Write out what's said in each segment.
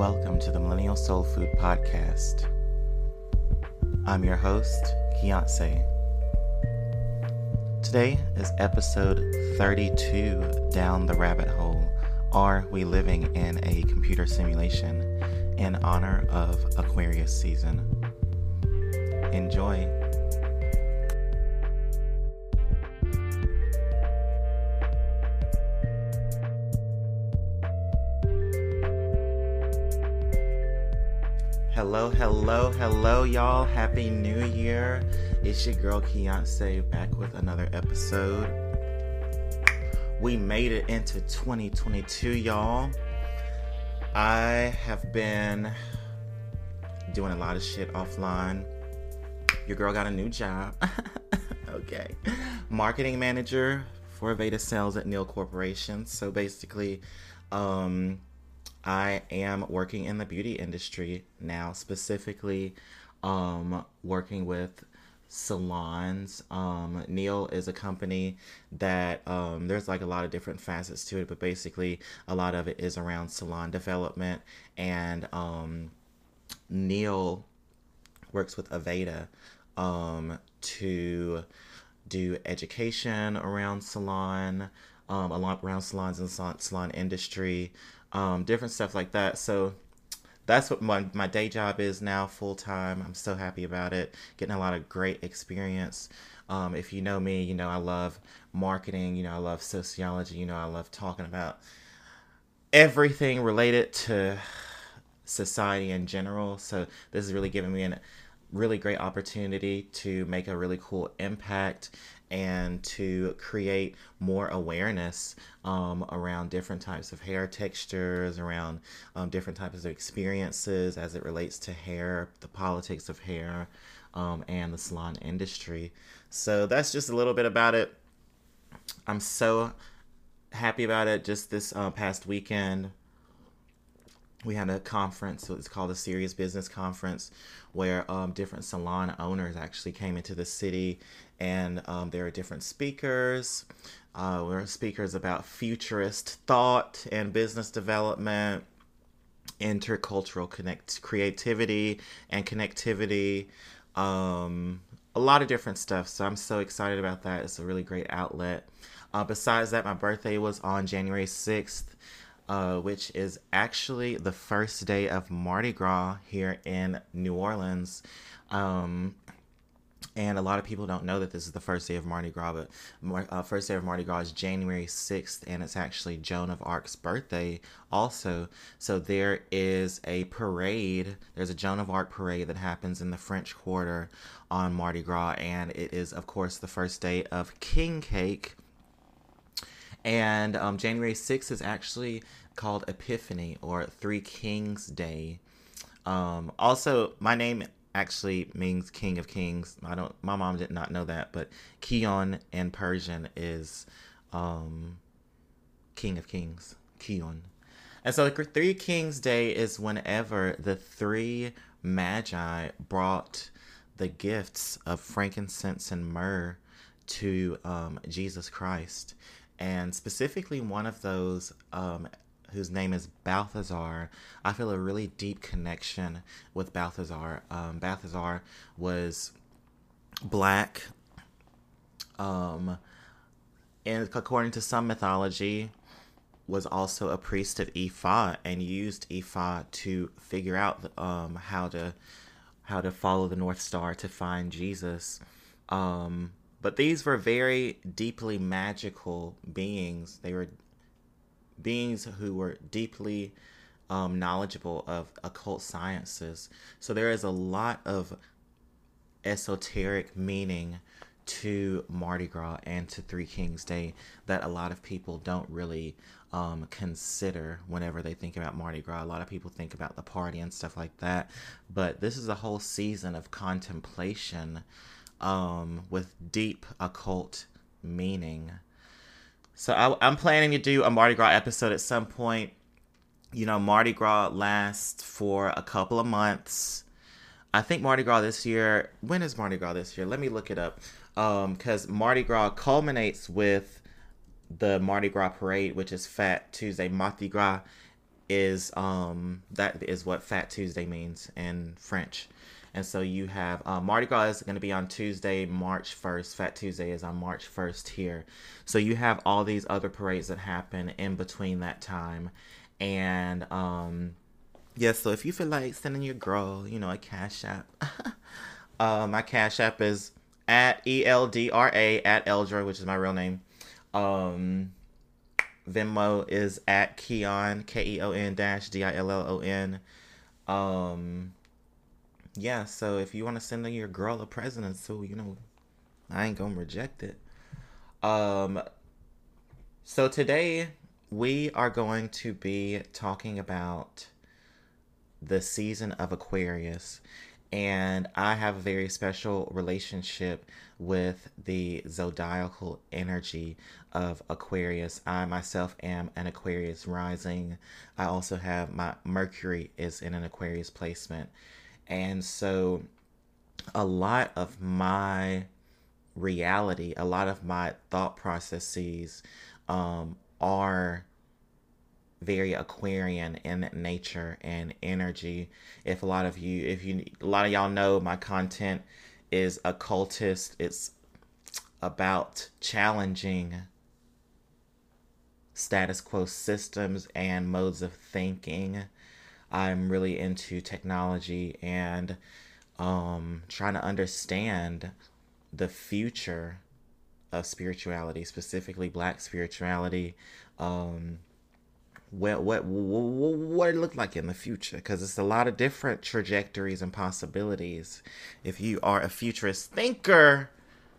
Welcome to the Millennial Soul Food Podcast. I'm your host, Keonce. Today is episode 32 Down the Rabbit Hole. Are we living in a computer simulation in honor of Aquarius season? Enjoy. Hello, hello, hello, y'all. Happy New Year. It's your girl Keonce back with another episode. We made it into 2022, y'all. I have been doing a lot of shit offline. Your girl got a new job. okay. Marketing manager for Aveda Sales at Neill Corporation. So basically, um, I am working in the beauty industry now, specifically um, working with salons. Um, Neill is a company that um, there's like a lot of different facets to it, but basically a lot of it is around salon development. And um, Neill works with Aveda um, to do education around salon, um, around salons and salon, salon industry um, different stuff like that. So that's what my, my day job is now full time. I'm so happy about it. Getting a lot of great experience. Um, if you know me, you know I love marketing, you know I love sociology, you know I love talking about everything related to society in general. So this is really giving me a really great opportunity to make a really cool impact and to create more awareness um, around different types of hair textures, around um, different types of experiences as it relates to hair, the politics of hair, um, and the salon industry. So that's just a little bit about it. I'm so happy about it. Just this uh, past weekend, we had a conference so it's called the serious business conference where um, different salon owners actually came into the city and um, there are different speakers uh, there are speakers about futurist thought and business development intercultural connect creativity and connectivity um, a lot of different stuff so i'm so excited about that. It's a really great outlet. Uh, besides that my birthday was on january 6th uh, which is actually the first day of Mardi Gras here in New Orleans. Um, and a lot of people don't know that this is the first day of Mardi Gras, but uh, first day of Mardi Gras is January 6th, and it's actually Joan of Arc's birthday also. So there is a parade. There's a Joan of Arc parade that happens in the French Quarter on Mardi Gras, and it is, of course, the first day of King Cake. And um, January 6th is actually called Epiphany or Three Kings Day. Um, also, my name actually means King of Kings. I don't. My mom did not know that, but Keon in Persian is um, King of Kings. Keon. And so Three Kings Day is whenever the three magi brought the gifts of frankincense and myrrh to um, Jesus Christ. And specifically, one of those um, whose name is Balthazar, I feel a really deep connection with Balthazar. Um, Balthazar was black, um, and according to some mythology, was also a priest of Ifa and used Ifa to figure out um, how to how to follow the North Star to find Jesus. Um, but these were very deeply magical beings. They were beings who were deeply um, knowledgeable of occult sciences. So there is a lot of esoteric meaning to Mardi Gras and to Three Kings Day that a lot of people don't really um, consider whenever they think about Mardi Gras. A lot of people think about the party and stuff like that, but this is a whole season of contemplation um, with deep occult meaning. So I, am planning to do a Mardi Gras episode at some point. You know, Mardi Gras lasts for a couple of months. I think Mardi Gras this year. When is Mardi Gras this year? Let me look it up. Um, because Mardi Gras culminates with the Mardi Gras parade, which is Fat Tuesday, Mardi Gras, is um that is what Fat Tuesday means in French. And so you have uh, Mardi Gras is going to be on Tuesday, March 1st. Fat Tuesday is on March 1st here. So you have all these other parades that happen in between that time. And um, yeah, so if you feel like sending your girl, you know, a cash app, uh, my cash app is at E L D R A at Eldra, which is my real name. Um, Venmo is at Keon K E O N dash D I L L O N. Um, yeah, so if you want to send your girl a present, so you know, I ain't gonna reject it. Um, so today we are going to be talking about the season of Aquarius, and I have a very special relationship with the zodiacal energy of Aquarius. I myself am an Aquarius rising. I also have my Mercury is in an Aquarius placement. And so a lot of my reality, a lot of my thought processes um, are very Aquarian in nature and energy. If a lot of you, if you, a lot of y'all know my content is occultist, it's about challenging status quo systems and modes of thinking I'm really into technology and um, trying to understand the future of spirituality, specifically Black spirituality. Um, what what what, it look like in the future because it's a lot of different trajectories and possibilities if you are a futurist thinker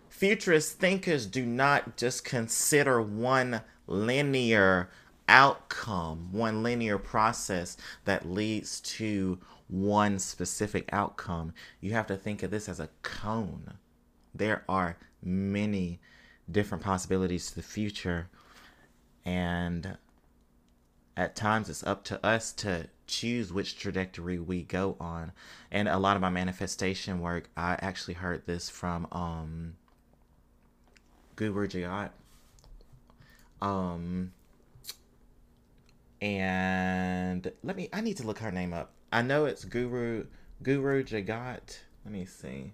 futurist thinkers do not just consider one linear outcome, one linear process that leads to one specific outcome. You have to think of this as a cone. There are many different possibilities to the future, and at times it's up to us to choose which trajectory we go on. And a lot of my manifestation work, I actually heard this from um Guru Jagat. Um and let me I need to look her name up. I know it's Guru Guru Jagat. Let me see.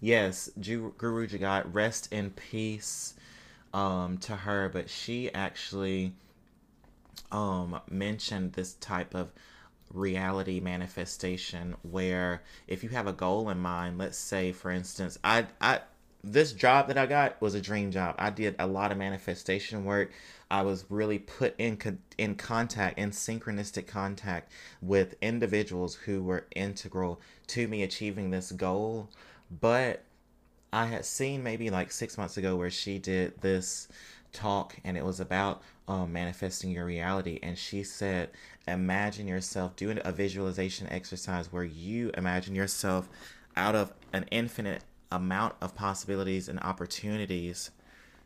Yes, Guru Jagat. Rest in peace um, to her. But she actually um, mentioned this type of reality manifestation where if you have a goal in mind, let's say for instance, I I this job that I got was a dream job. I did a lot of manifestation work. I was really put in in contact, in synchronistic contact with individuals who were integral to me achieving this goal. But I had seen maybe like six months ago where she did this talk and it was about um, manifesting your reality. And she said, Imagine yourself doing a visualization exercise where you imagine yourself out of an infinite amount of possibilities and opportunities,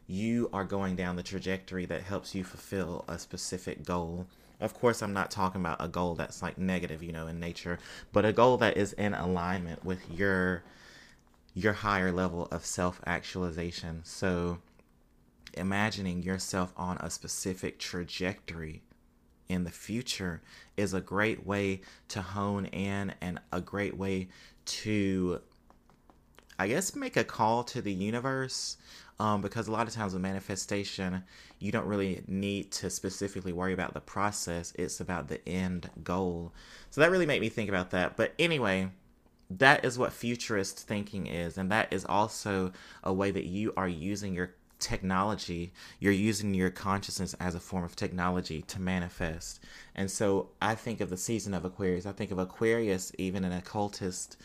you are going down the trajectory that helps you fulfill a specific goal. Of course, I'm not talking about a goal that's like negative, you know, in nature, but a goal that is in alignment with your your higher level of self-actualization. So, imagining yourself on a specific trajectory in the future is a great way to hone in and a great way to I guess make a call to the universe um, because a lot of times with manifestation, you don't really need to specifically worry about the process. It's about the end goal. So that really made me think about that. But anyway, that is what futurist thinking is. And that is also a way that you are using your technology. You're using your consciousness as a form of technology to manifest. And so I think of the season of Aquarius. I think of Aquarius, even in occultist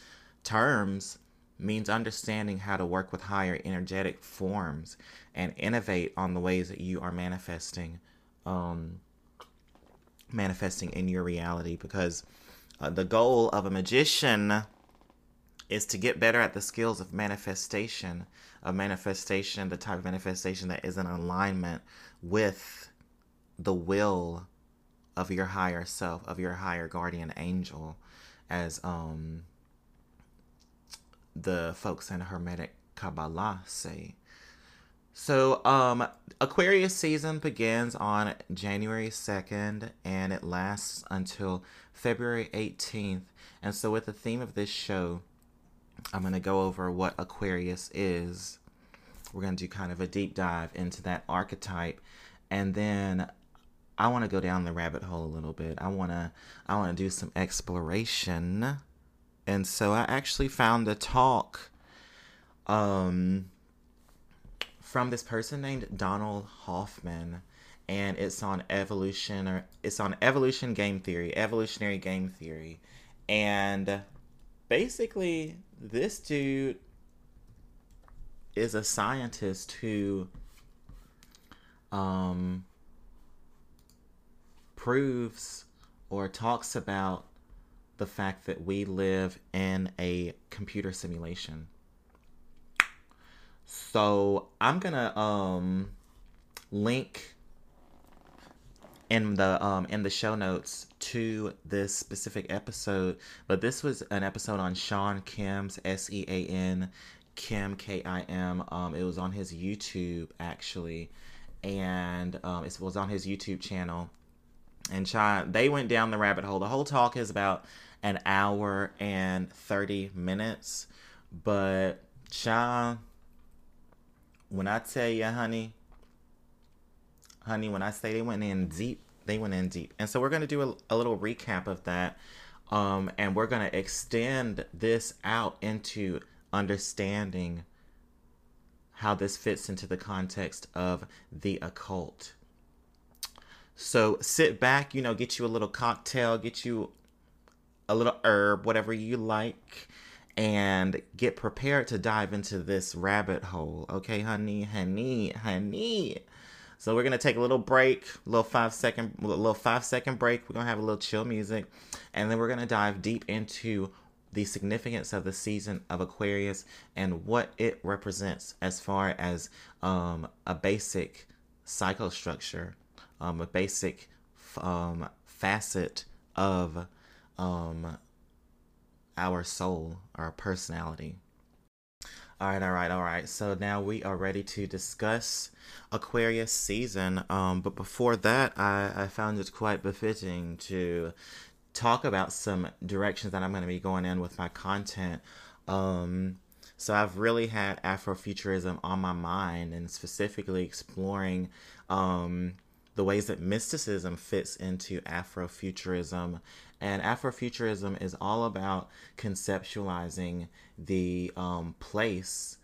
terms means understanding how to work with higher energetic forms and innovate on the ways that you are manifesting um, manifesting in your reality because uh, the goal of a magician is to get better at the skills of manifestation of manifestation the type of manifestation that is in alignment with the will of your higher self of your higher guardian angel as um the folks in Hermetic Kabbalah say. So, um, Aquarius season begins on January 2nd and it lasts until February 18th. And so, with the theme of this show, I'm going to go over what Aquarius is. We're going to do kind of a deep dive into that archetype. And then I want to go down the rabbit hole a little bit. I want to I want to do some exploration. And so I actually found a talk um from this person named Donald Hoffman and it's on evolution or it's on evolution game theory, evolutionary game theory. And basically this dude is a scientist who um proves or talks about the fact that we live in a computer simulation. So I'm gonna um link in the um in the show notes to this specific episode, but this was an episode on Sean Kim's S E A N Kim K I M. Um, it was on his YouTube actually, and um, it was on his YouTube channel. And Sean, they went down the rabbit hole. The whole talk is about an hour and thirty minutes, but Sean when I tell you, honey, honey, when I say they went in deep, they went in deep. And so we're going to do a, a, little recap of that. Um, and we're going to extend this out into understanding how this fits into the context of the occult. So sit back, you know, get you a little cocktail, get you a little herb, whatever you like and get prepared to dive into this rabbit hole. Okay, honey, honey, honey. So we're gonna take a little break, little five second, little five second break. We're gonna have a little chill music, and then we're gonna dive deep into the significance of the season of Aquarius and what it represents as far as um, a basic psychostructure, um, a basic um, facet of um, our soul, our personality. All right, all right, all right. So now we are ready to discuss Aquarius season. Um, but before that, I, I found it quite befitting to talk about some directions that I'm going to be going in with my content. Um, so I've really had Afrofuturism on my mind and specifically exploring um, the ways that mysticism fits into Afrofuturism and Afrofuturism is all about conceptualizing the um, place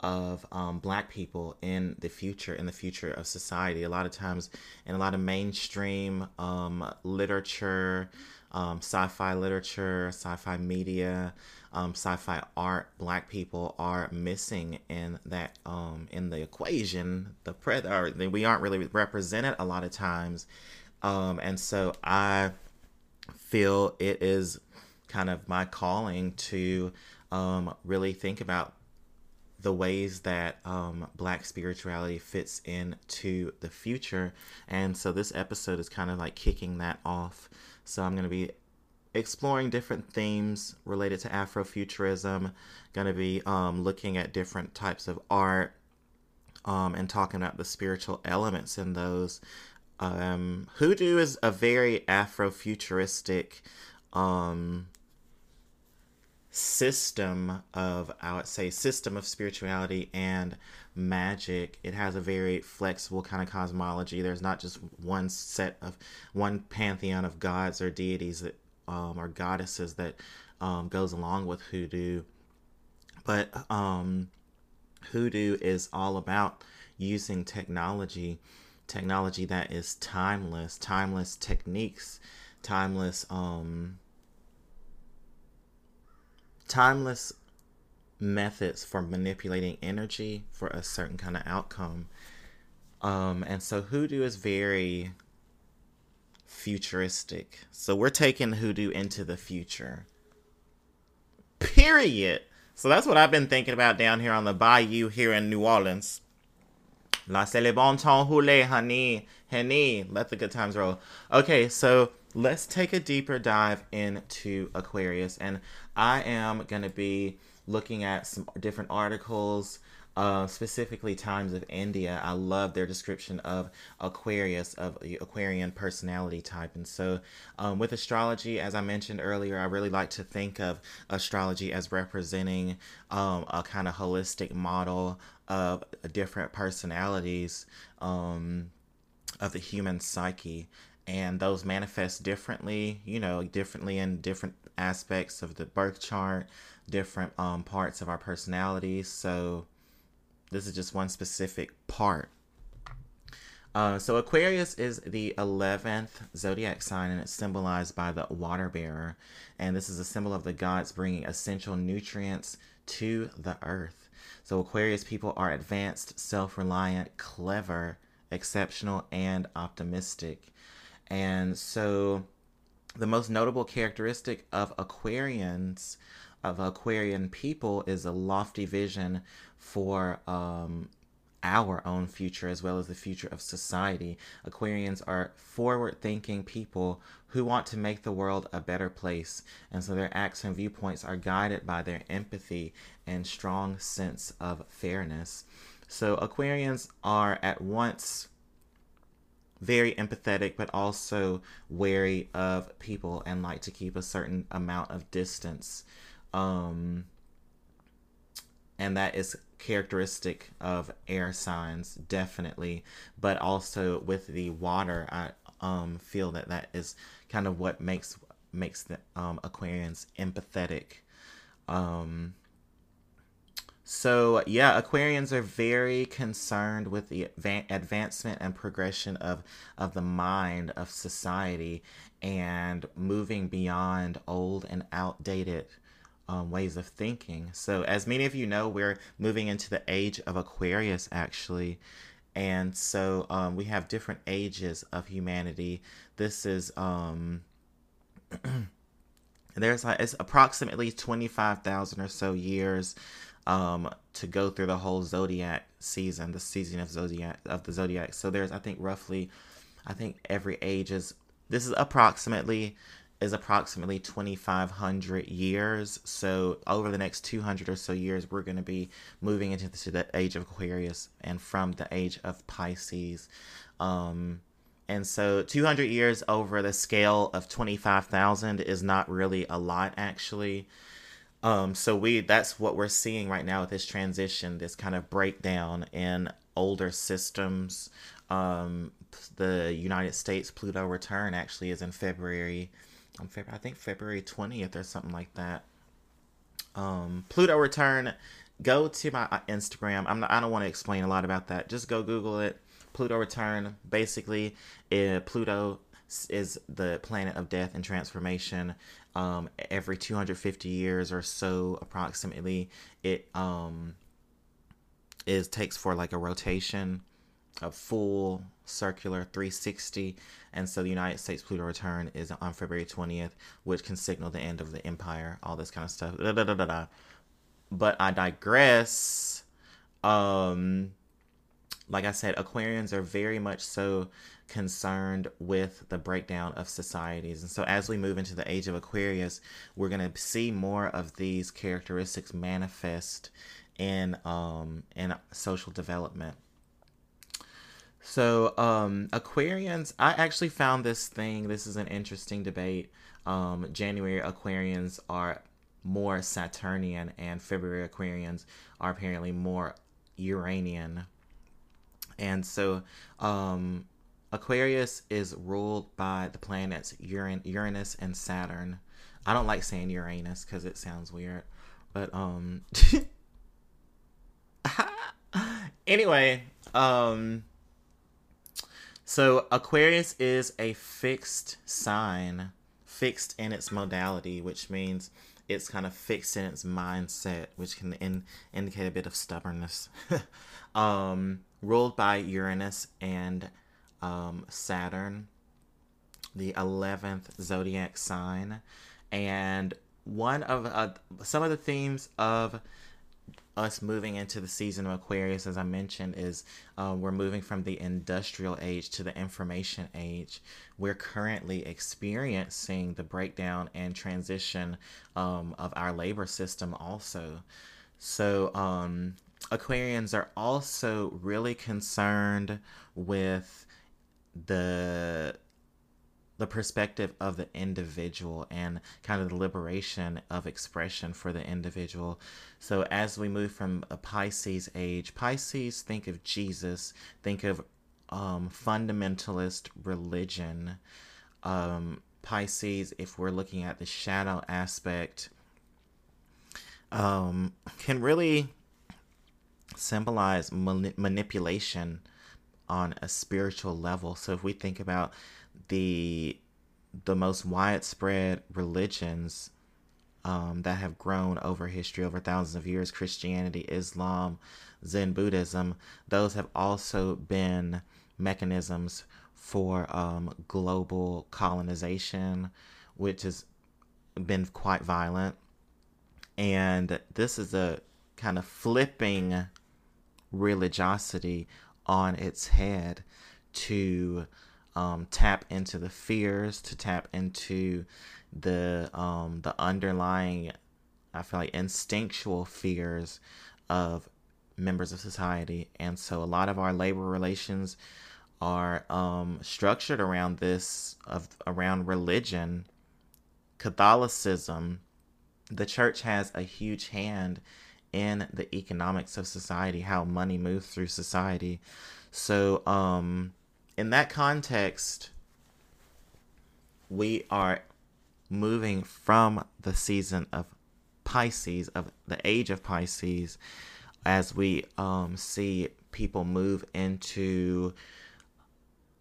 of um, black people in the future, in the future of society. A lot of times, in a lot of mainstream um, literature, um, sci fi literature, sci fi media, um, sci fi art, black people are missing in that, um, in the equation. The pre- or we aren't really represented a lot of times. and so I feel it is kind of my calling to um, really think about the ways that um, black spirituality fits into the future. And so this episode is kind of like kicking that off. So I'm going to be exploring different themes related to Afrofuturism, going to be um, looking at different types of art. Um, and talking about the spiritual elements in those, um, hoodoo is a very Afrofuturistic um, system of, I would say, system of spirituality and magic. It has a very flexible kind of cosmology. There's not just one set of one pantheon of gods or deities that um, or goddesses that um, goes along with hoodoo, but um, hoodoo is all about using technology technology that is timeless, timeless techniques, timeless um timeless methods for manipulating energy for a certain kind of outcome. Um and so hoodoo is very futuristic. So we're taking hoodoo into the future. Period. So that's what I've been thinking about down here on the bayou here in New Orleans. La le rouler, honey. Honey, let the good times roll. Okay, so let's take a deeper dive into Aquarius. And I am going to be looking at some different articles uh, specifically Times of India. I love their description of Aquarius, of the Aquarian personality type. And so, um, with astrology, as I mentioned earlier, I really like to think of astrology as representing um, a kind of holistic model of different personalities um, of the human psyche. And those manifest differently, you know, differently in different aspects of the birth chart, different um, parts of our personalities. So, this is just one specific part. Uh, so Aquarius is the 11th zodiac sign and it's symbolized by the water bearer. And this is a symbol of the gods bringing essential nutrients to the earth. So Aquarius people are advanced, self reliant, clever, exceptional, and optimistic. And so the most notable characteristic of Aquarians of Aquarian people is a lofty vision for um, our own future as well as the future of society. Aquarians are forward thinking people who want to make the world a better place, and so their acts and viewpoints are guided by their empathy and strong sense of fairness. So, Aquarians are at once very empathetic, but also wary of people and like to keep a certain amount of distance um, and that is characteristic of air signs, definitely. But also with the water, I um, feel that that is kind of what makes makes the um, Aquarians empathetic. Um, so yeah, Aquarians are very concerned with the advancement and progression of of the mind of society and moving beyond old and outdated um, ways of thinking. So, as many of you know, we're moving into the age of Aquarius, actually. And so um, we have different ages of humanity. This is, um, there's like, it's approximately 25,000 or so years um, to go through the whole zodiac season, the season of zodiac of the zodiac. So there's, I think, roughly, I think every age is. This is approximately is approximately 2500 years. So over the next 200 or so years we're going to be moving into the, the, age of aquarius and from the age of pisces. Um, and so 200 years over the scale of 25000 is not really a lot actually. Um, so we that's what we're seeing right now with this transition this kind of breakdown in older systems. Um, the united states pluto return actually is in february on February, I think February 20th or something like that. Um, Pluto return. Go to my uh, Instagram. I'm not, I don't want to explain a lot about that. Just go Google it. Pluto return. Basically, uh, Pluto is the planet of death and transformation. Um, every 250 years or so, approximately, it um is takes for like a rotation a full circular 360 and so the united states pluto return is on february 20th which can signal the end of the empire all this kind of stuff. Da, da, da, but i digress. Um like i said aquarians are very much so concerned with the breakdown of societies. And so as we move into the age of aquarius we're going to see more of these characteristics manifest in um in social development so, um, Aquarians, I actually found this thing. This is an interesting debate. Um, January Aquarians are more Saturnian, and February Aquarians are apparently more Uranian. And so, um, Aquarius is ruled by the planets Uran- Uranus and Saturn. I don't like saying Uranus because it sounds weird, but um. anyway, um so Aquarius is a fixed sign, fixed in its modality, which means it's kind of fixed in its mindset, which can in, indicate a bit of stubbornness. um, ruled by Uranus and um, Saturn, the 11th zodiac sign. And one of uh, some of the themes of us moving into the season of Aquarius, as I mentioned, is uh, we're moving from the industrial age to the information age. We're currently experiencing the breakdown and transition um, of our labor system, also. So, um, Aquarians are also really concerned with the the perspective of the individual and kind of the liberation of expression for the individual. So as we move from a Pisces age, Pisces think of Jesus, think of um, fundamentalist religion. Um, Pisces, if we're looking at the shadow aspect, um, can really symbolize manipulation on a spiritual level. So if we think about the the most widespread religions um, that have grown over history, over thousands of years, Christianity, Islam, Zen Buddhism, those have also been mechanisms for um, global colonization, which has been quite violent. And this is a kind of flipping religiosity on its head to um, tap into the fears, to tap into the um, the underlying, I feel like instinctual fears of members of society, and so a lot of our labor relations are um, structured around this of around religion, Catholicism. The church has a huge hand in the economics of society, how money moves through society. So, um, in that context, we are moving from the season of Pisces, of the age of Pisces, as we um, see people move into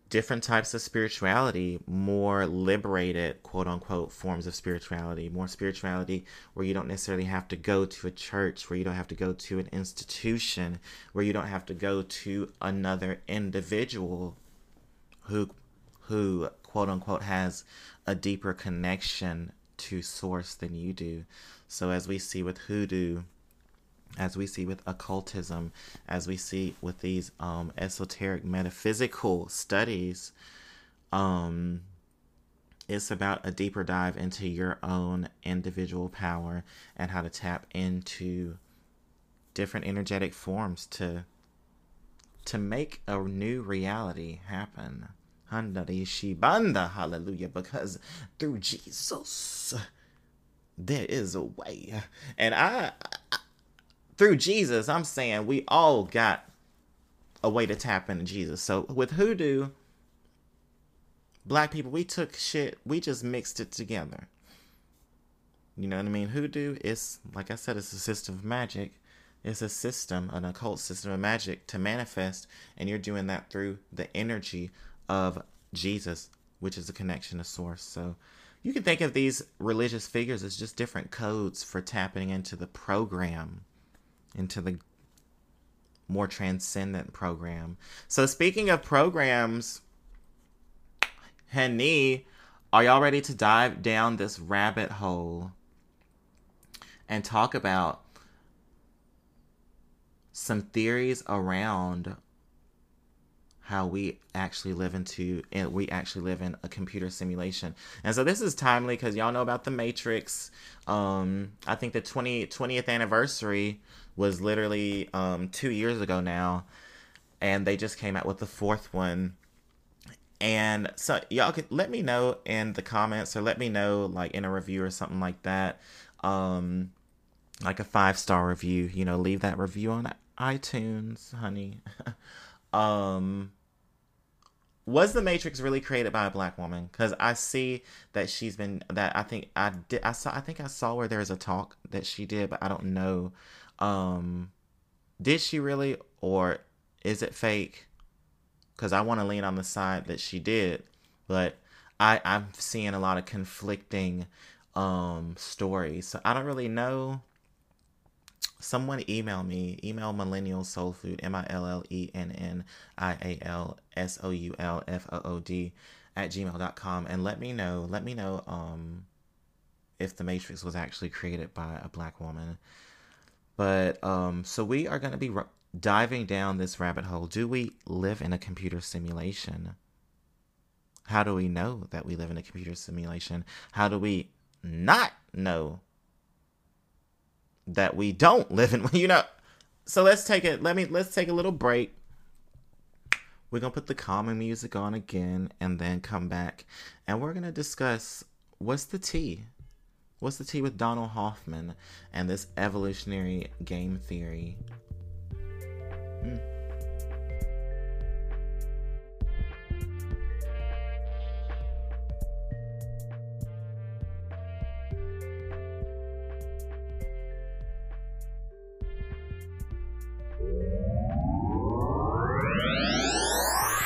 different types of spirituality, more liberated, quote unquote, forms of spirituality, more spirituality where you don't necessarily have to go to a church, where you don't have to go to an institution, where you don't have to go to another individual who who quote unquote has a deeper connection to source than you do. So as we see with hoodoo, as we see with occultism, as we see with these um, esoteric metaphysical studies, um, it's about a deeper dive into your own individual power and how to tap into different energetic forms to to make a new reality happen. Shibanda, hallelujah, because through Jesus there is a way. And I, I through Jesus, I'm saying we all got a way to tap into Jesus. So with hoodoo, black people, we took shit, we just mixed it together. You know what I mean? Hoodoo is, like I said, it's a system of magic. It's a system, an occult system of magic to manifest, and you're doing that through the energy of Jesus, which is a connection to source. So you can think of these religious figures as just different codes for tapping into the program, into the more transcendent program. So speaking of programs, Henny, are y'all ready to dive down this rabbit hole and talk about some theories around how we actually live into and we actually live in a computer simulation. And so this is timely because y'all know about the matrix. Um i think the 20, 20th anniversary was literally um two years ago now and they just came out with the fourth one. And so y'all could let me know in the comments or let me know like in a review or something like that. Um like a five star review you know leave that review on itunes honey. Um was the matrix really created by a black woman? Because i see that she's been that i think i did i saw i think i saw where there's a talk that she did but i don't know. Um did she really or is it fake? Because i want to lean on the side that she did but i i'm seeing a lot of conflicting um stories. So i don't really know someone email me email millennial soul food m-i-l-l-e-n-n-i-a-l-s-o-u-l-f-o-o-d at gmail.com and let me know let me know um if the matrix was actually created by a black woman. But um so we are going to be r- diving down this rabbit hole. Do we live in a computer simulation? How do we know that we live in a computer simulation? How do we not know that we don't live in you know so let's take it. Let me let's take a little break. We're gonna put the calming music on again, and then come back, and we're gonna discuss what's the tea. What's the tea with Donald Hoffman and this evolutionary game theory? Hmm.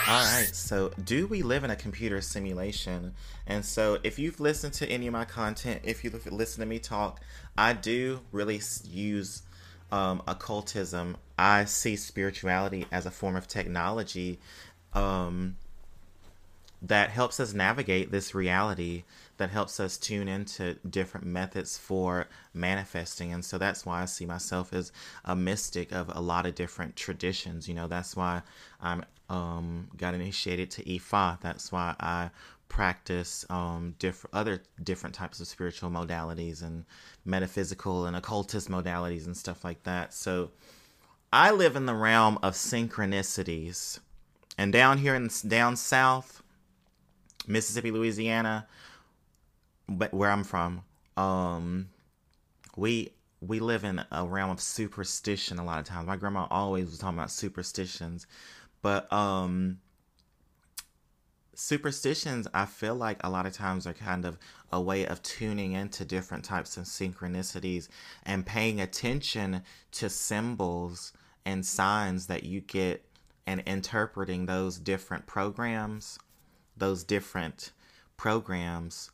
All right, so do we live in a computer simulation? And so, if you've listened to any of my content, if you listen to me talk, I do really use um, occultism. I see spirituality as a form of technology um, that helps us navigate this reality, that helps us tune into different methods for manifesting. And so that's why I see myself as a mystic of a lot of different traditions. You know, that's why I'm um, got initiated to Ifa. That's why I practice um, different other different types of spiritual modalities and metaphysical and occultist modalities and stuff like that. So I live in the realm of synchronicities, and down here in down south, Mississippi, Louisiana, but where I'm from, um, we we live in a realm of superstition a lot of times. My grandma always was talking about superstitions but um superstitions i feel like a lot of times are kind of a way of tuning into different types of synchronicities and paying attention to symbols and signs that you get and interpreting those different programs those different programs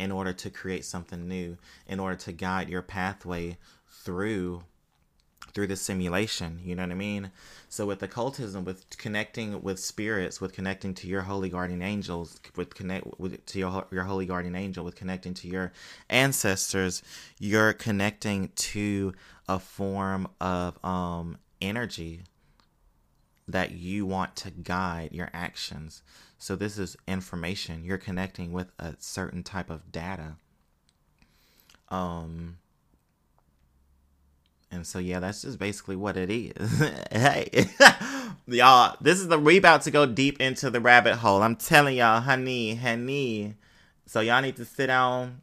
in order to create something new in order to guide your pathway through through the simulation. You know what I mean? So with occultism, with connecting with spirits, with connecting to your holy guardian angels, with connect with to your your holy guardian angel, with connecting to your ancestors, you're connecting to a form of um energy that you want to guide your actions. So this is information. You're connecting with a certain type of data. Um and so yeah, that's just basically what it is. hey, y'all, this is the we about to go deep into the rabbit hole. I'm telling y'all, honey, honey. So y'all need to sit down,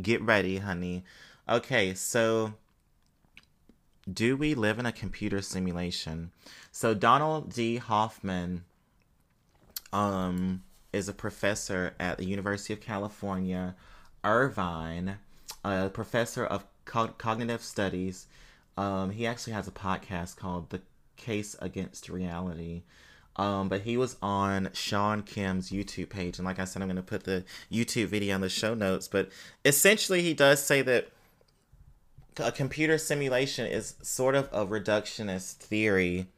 get ready, honey. Okay, so do we live in a computer simulation? So Donald D. Hoffman um is a professor at the University of California, Irvine, a professor of cognitive studies um, he actually has a podcast called The Case Against Reality. Um, but he was on Sean Kim's YouTube page. And like I said, I'm going to put the YouTube video in the show notes. But essentially, he does say that a computer simulation is sort of a reductionist theory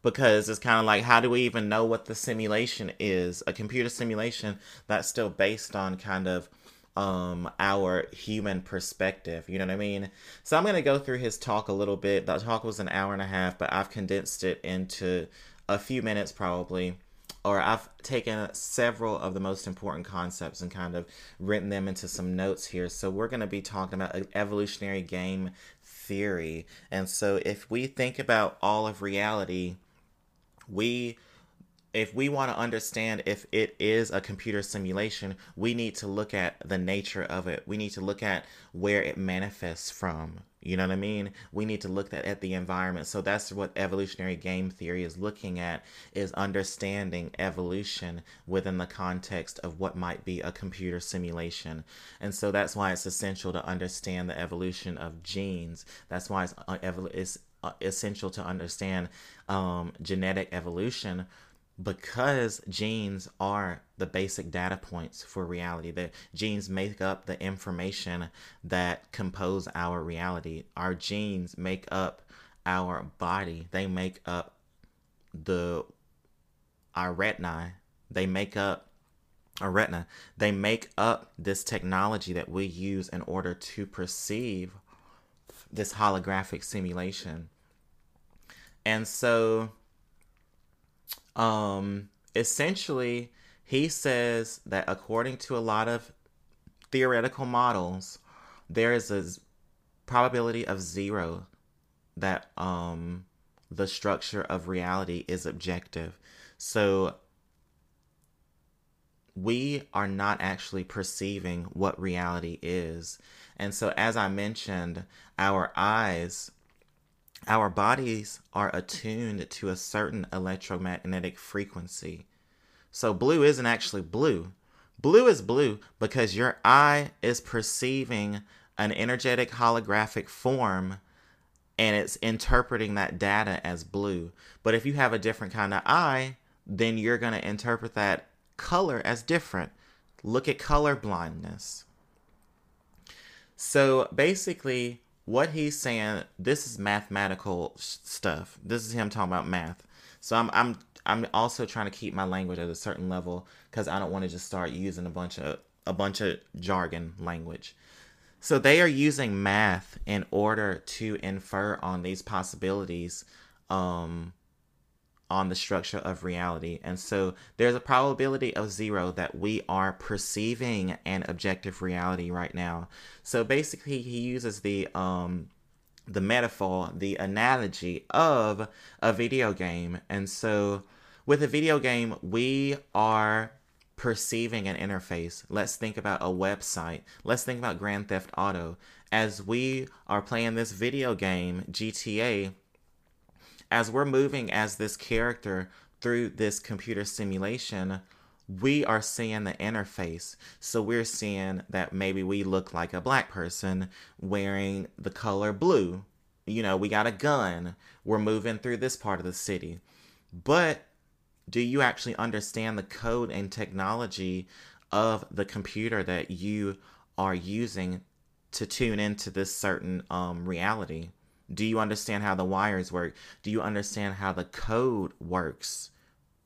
because it's kind of like how do we even know what the simulation is a computer simulation that's still based on kind of um our human perspective you know what i mean so i'm going to go through his talk a little bit that talk was an hour and a half but i've condensed it into a few minutes probably or I've taken several of the most important concepts and kind of written them into some notes here. So we're going to be talking about evolutionary game theory. And so if we think about all of reality, we if we want to understand if it is a computer simulation, we need to look at the nature of it. We need to look at where it manifests from. You know what I mean? We need to look at, at the environment. So that's what evolutionary game theory is looking at is understanding evolution within the context of what might be a computer simulation. And so that's why it's essential to understand the evolution of genes. That's why it's, uh, it's uh, essential to understand um, genetic evolution because genes are the basic data points for reality the genes make up the information that compose our reality. Our genes make up our body. They make up the our retina. They make up our retina. They make up this technology that we use in order to perceive this holographic simulation. And so um, essentially, he says that according to a lot of theoretical models, there is a probability of zero that um the structure of reality is objective. So we are not actually perceiving what reality is. And so, as I mentioned, our eyes, our bodies are attuned to a certain electromagnetic frequency. So, blue isn't actually blue. Blue is blue because your eye is perceiving an energetic holographic form and it's interpreting that data as blue. But if you have a different kind of eye, then you're going to interpret that color as different. Look at color blindness. So basically, what he's saying, this is mathematical stuff. This is him talking about math. So I'm I'm I'm also trying to keep my language at a certain level because I don't want to just start using a bunch of a bunch of jargon language. So they are using math in order to infer on these possibilities um, on the structure of reality. And so there's a probability of zero that we are perceiving an objective reality right now. So basically he uses the um the metaphor, the analogy of a video game. And so with a video game, we are perceiving an interface. Let's think about a website. Let's think about Grand Theft Auto. As we are playing this video game, GTA, as we're moving as this character through this computer simulation, we are seeing the interface. So we're seeing that maybe we look like a black person wearing the color blue. You know, we got a gun. We're moving through this part of the city. But do you actually understand the code and technology of the computer that you are using to tune into this certain um, reality? Do you understand how the wires work? Do you understand how the code works?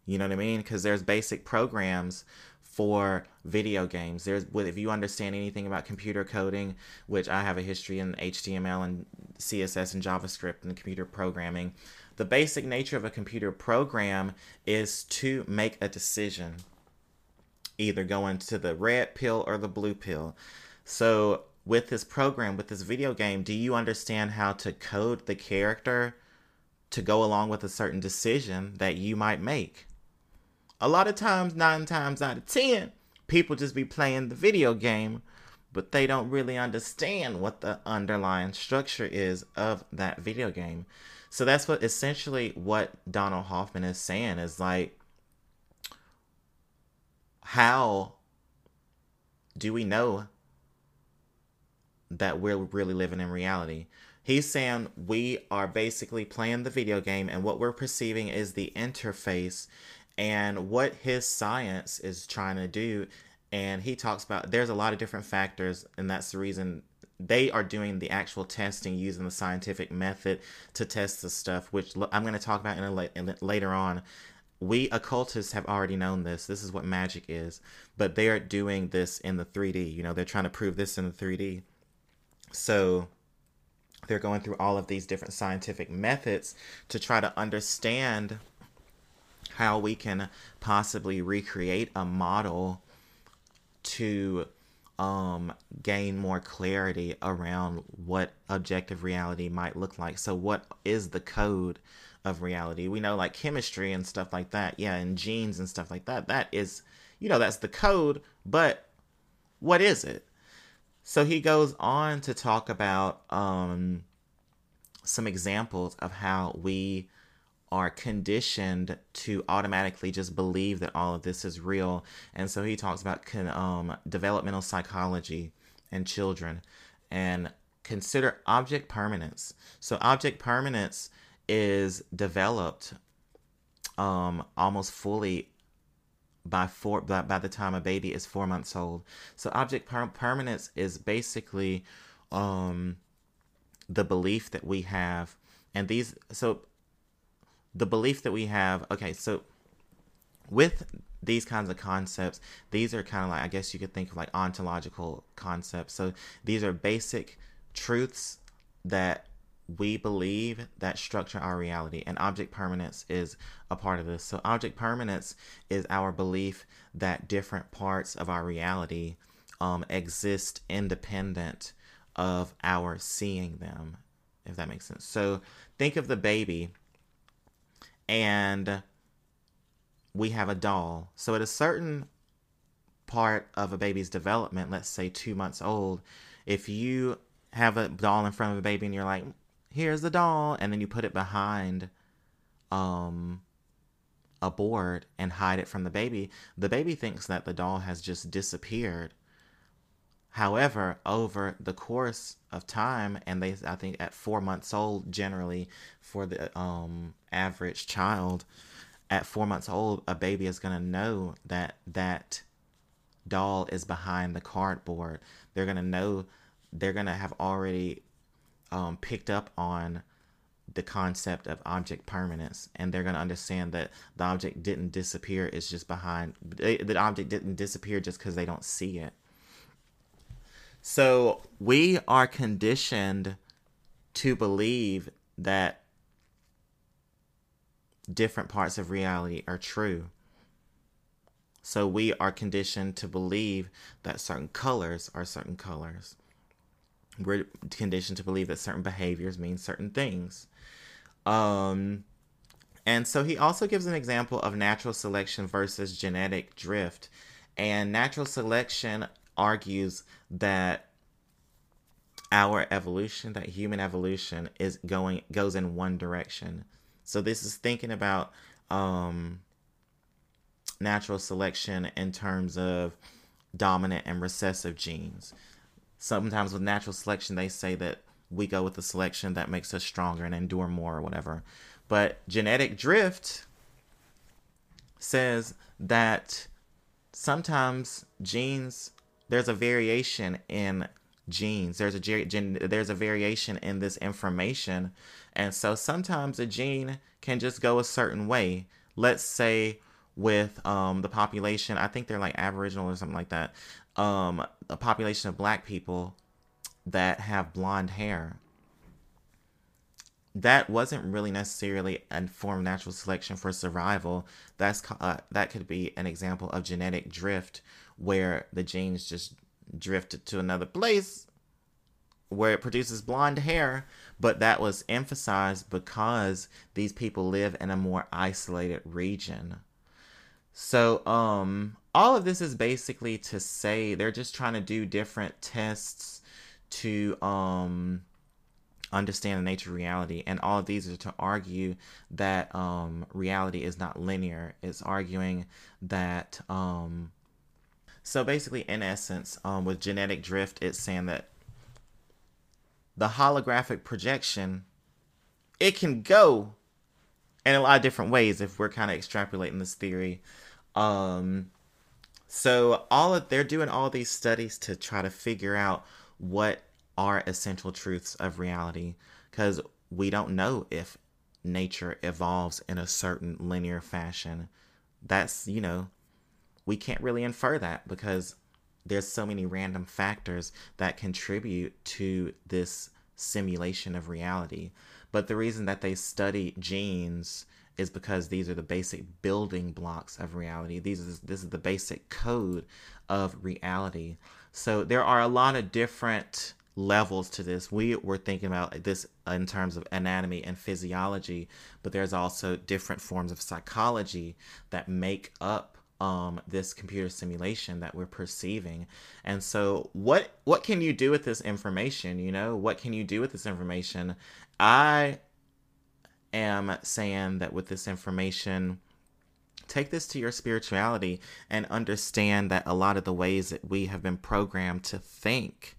You know what I mean? Because there's basic programs for video games. There's if you understand anything about computer coding, which I have a history in HTML and CSS and JavaScript and computer programming, the basic nature of a computer program is to make a decision, either going to the red pill or the blue pill. So, with this program, with this video game, do you understand how to code the character to go along with a certain decision that you might make? A lot of times, nine times out of ten, people just be playing the video game, but they don't really understand what the underlying structure is of that video game. So that's what essentially what Donald Hoffman is saying is like, how do we know that we're really living in reality? He's saying we are basically playing the video game, and what we're perceiving is the interface and what his science is trying to do. And he talks about there's a lot of different factors, and that's the reason they are doing the actual testing using the scientific method to test the stuff, which I'm going to talk about in a, in later on. We occultists have already known this. This is what magic is, but they are doing this in the 3D. You know, they're trying to prove this in the 3D. So they're going through all of these different scientific methods to try to understand how we can possibly recreate a model to um, gain more clarity around what objective reality might look like. So, what is the code of reality? We know, like chemistry and stuff like that, yeah, and genes and stuff like that. That is, you know, that's the code, but what is it? So, he goes on to talk about um, some examples of how we are conditioned to automatically just believe that all of this is real. And so he talks about um, developmental psychology and children and consider object permanence. So, object permanence is developed um, almost fully by four by, by the time a baby is four months old. So, object per- permanence is basically um, the belief that we have, and these so the belief that we have okay so with these kinds of concepts these are kind of like i guess you could think of like ontological concepts so these are basic truths that we believe that structure our reality and object permanence is a part of this so object permanence is our belief that different parts of our reality um, exist independent of our seeing them if that makes sense. So think of the baby, and we have a doll. So at a certain part of a baby's development, let's say two months old, if you have a doll in front of a baby and you're like, here's the doll, and then you put it behind um a board and hide it from the baby, the baby thinks that the doll has just disappeared. However, over the course of time, and they, I think, at four months old, generally for the um, average child, at four months old, a baby is gonna know that that doll is behind the cardboard. They're gonna know. They're gonna have already um, picked up on the concept of object permanence and they're going to understand that the object didn't disappear it's just behind the object didn't disappear just because they don't see it. So we are conditioned to believe that different parts of reality are true. So we are conditioned to believe that certain colors are certain colors we're conditioned to believe that certain behaviors mean certain things um, and so he also gives an example of natural selection versus genetic drift. And natural selection argues that our evolution, that human evolution is going goes in one direction. So this is thinking about um, natural selection in terms of dominant and recessive genes. Sometimes with natural selection, they say that we go with the selection that makes us stronger and endure more or whatever. But genetic drift says that sometimes genes there's a variation in genes. There's a gen, there's a variation in this information. And so sometimes a gene can just go a certain way. Let's say with um, the population i think they're like aboriginal or something like that um, a population of black people that have blonde hair. That wasn't really necessarily a form of natural selection for survival. That's uh, that could be an example of genetic drift, where the genes just drifted to another place where it produces blonde hair, but that was emphasized because these people live in a more isolated region. So, um, all of this is basically to say they're just trying to do different tests to um understand the nature of reality. And all of these are to argue that um reality is not linear. It's arguing that um so basically in essence um with genetic drift it's saying that the holographic projection it can go in a lot of different ways if we're kind of extrapolating this theory. Um so all of they're doing all these studies to try to figure out what are essential truths of reality because we don't know if nature evolves in a certain linear fashion. That's, you know, we can't really infer that because there's so many random factors that contribute to this simulation of reality. But the reason that they study genes is because these are the basic building blocks of reality. These is this is the basic code of reality. So there are a lot of different levels to this. We were thinking about this in terms of anatomy and physiology, but there's also different forms of psychology that make up um, this computer simulation that we're perceiving. And so, what what can you do with this information? You know, what can you do with this information? I am saying that with this information take this to your spirituality and understand that a lot of the ways that we have been programmed to think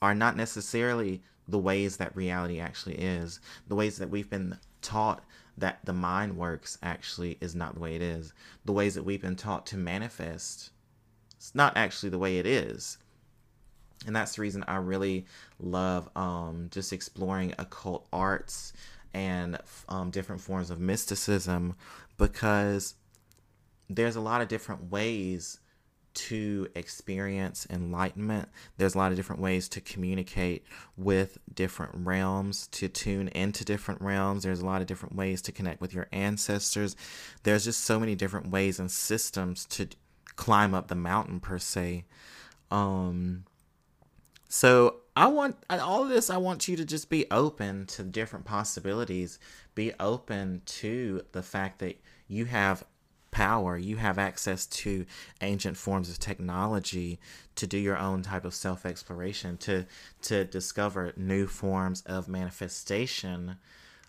are not necessarily the ways that reality actually is. The ways that we've been taught that the mind works actually is not the way it is. The ways that we've been taught to manifest, it's not actually the way it is. And that's the reason I really love um, just exploring occult arts and um, different forms of mysticism because there's a lot of different ways to experience enlightenment. There's a lot of different ways to communicate with different realms, to tune into different realms. There's a lot of different ways to connect with your ancestors. There's just so many different ways and systems to climb up the mountain, per se. Um, so I want all of this. I want you to just be open to different possibilities. Be open to the fact that you have power. You have access to ancient forms of technology to do your own type of self exploration, to to discover new forms of manifestation,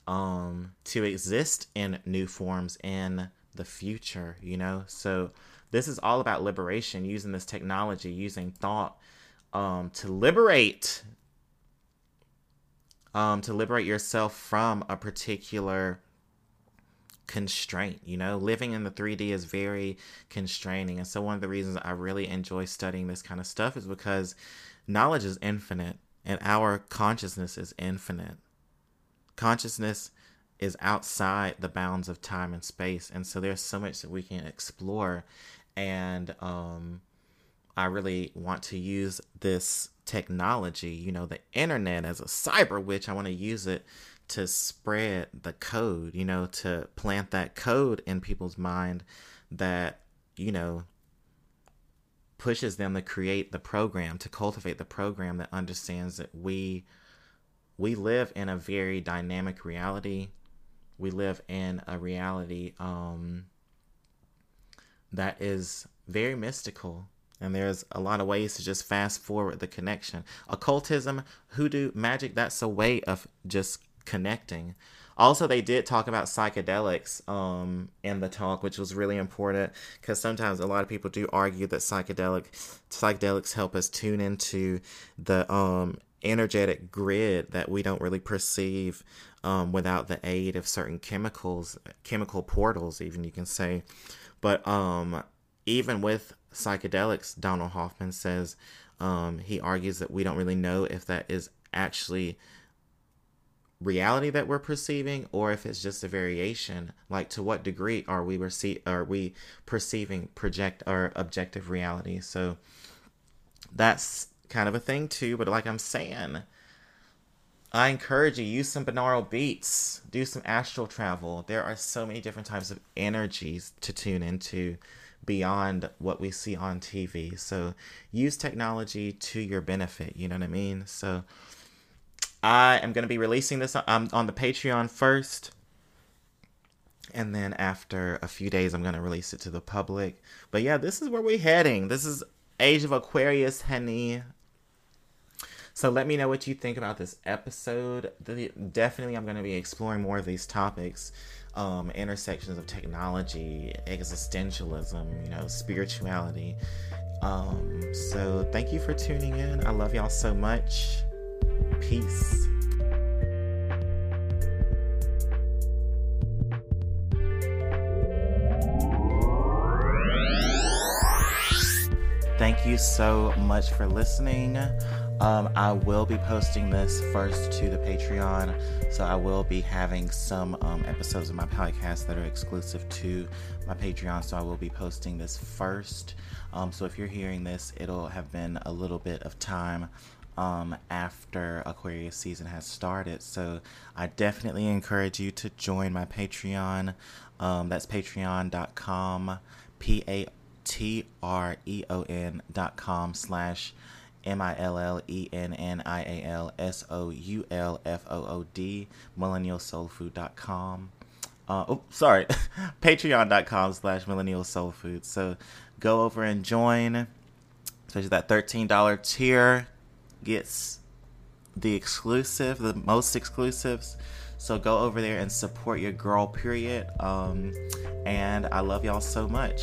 um, to exist in new forms in the future. You know, so this is all about liberation. Using this technology, using thought um, to liberate um, to liberate yourself from a particular constraint you know? Living in the 3d is very constraining. And so one of the reasons i really enjoy studying this kind of stuff is because knowledge is infinite and our consciousness is infinite. Consciousness is outside the bounds of time and space. And so there's so much that we can explore and um I really want to use this technology, you know, the internet as a cyber witch. I want to use it to spread the code, you know, to plant that code in people's mind that, you know, pushes them to create the program, to cultivate the program that understands that we we live in a very dynamic reality. We live in a reality um that is very mystical and there's a lot of ways to just fast forward the connection. Occultism, hoodoo, magic, that's a way of just connecting. Also, they did talk about psychedelics um, in the talk, which was really important because sometimes a lot of people do argue that psychedelic psychedelics help us tune into the um, energetic grid that we don't really perceive um, without the aid of certain chemicals, chemical portals, even you can say. But um, even with psychedelics, Donald Hoffman says um, he argues that we don't really know if that is actually reality that we're perceiving or if it's just a variation. Like to what degree are we are we perceiving project or objective reality? So that's kind of a thing too but like i'm saying i encourage you use some binaural beats do some astral travel. There are so many different types of energies to tune into beyond what we see on TV. So use technology to your benefit. You know what I mean? So I am going to be releasing this on, on the Patreon first. And then after a few days, I'm going to release it to the public. But yeah, this is where we're heading. This is Age of Aquarius, honey. So let me know what you think about this episode. Definitely, I'm going to be exploring more of these topics um, intersections of technology, existentialism, you know, spirituality. Um, so thank you for tuning in. I love y'all so much. Peace. Thank you so much for listening. Um, I will be posting this first to the Patreon, so I will be having some um, episodes of my podcast that are exclusive to my Patreon. So I will be posting this first. Um, so if you're hearing this, it'll have been a little bit of time um, after Aquarius season has started. So I definitely encourage you to join my Patreon. Um, that's patreon.com, P A T R E O N dot com slash M I L L E N N I A L S O U L F O O D, millennialsoulfood.com. Uh, oh, sorry, patreon.com slash millennial soul food. So go over and join, especially that $13 tier gets the exclusive, the most exclusives. So go over there and support your girl, period. Um, and I love y'all so much.